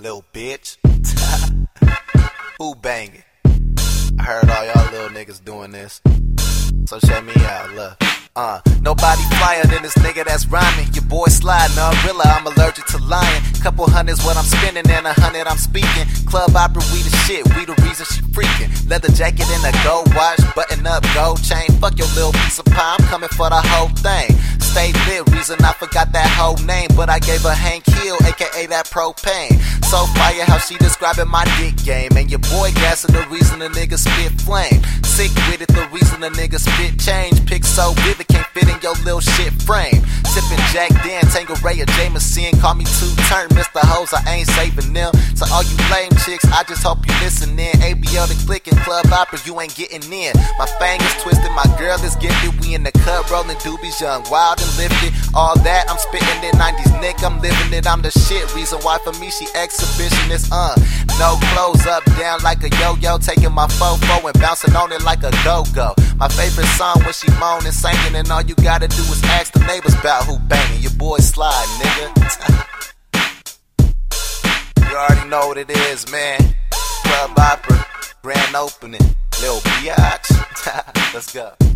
little bitch. Who banging? I heard all y'all little niggas doing this. So check me out, look. Uh, nobody flyer than this nigga that's rhyming. Your boy sliding umbrella, I'm allergic to lying. Couple hundreds what I'm spending and a hundred I'm speaking. Club opera, we the shit, we the reason she freaking. Leather jacket and a gold watch, button up gold chain. Fuck your little piece of pie, I'm coming for the whole thing. Stay lit, reason I forgot that whole name, but I gave her Hank Hill, aka that propane. So fire how she describing my dick game, and your boy gassing the reason the nigga spit flame. Sick with it, the reason the nigga spit change. Pick so vivid, can't fit in your little shit frame. Jack or Jameson, call me two turn, Mr. Hoes, I ain't saving them. So all you lame chicks, I just hope you listen in. ABL the clicking club opera, you ain't getting in. My fingers twisted, my girl is gifted. We in the cut rolling doobies, young, wild and lifted. All that I'm spitting in 90s Nick, I'm living it, I'm the shit. Reason why for me she exhibitionist, uh. No clothes up, down like a yo-yo, taking my fofo and bouncing on it like a go-go. My favorite song when she moaning, singing, and all you gotta do is ask the neighbors about who banging. Your boy slide, nigga. you already know what it is, man. Club opera, grand opening, little biatch. Let's go.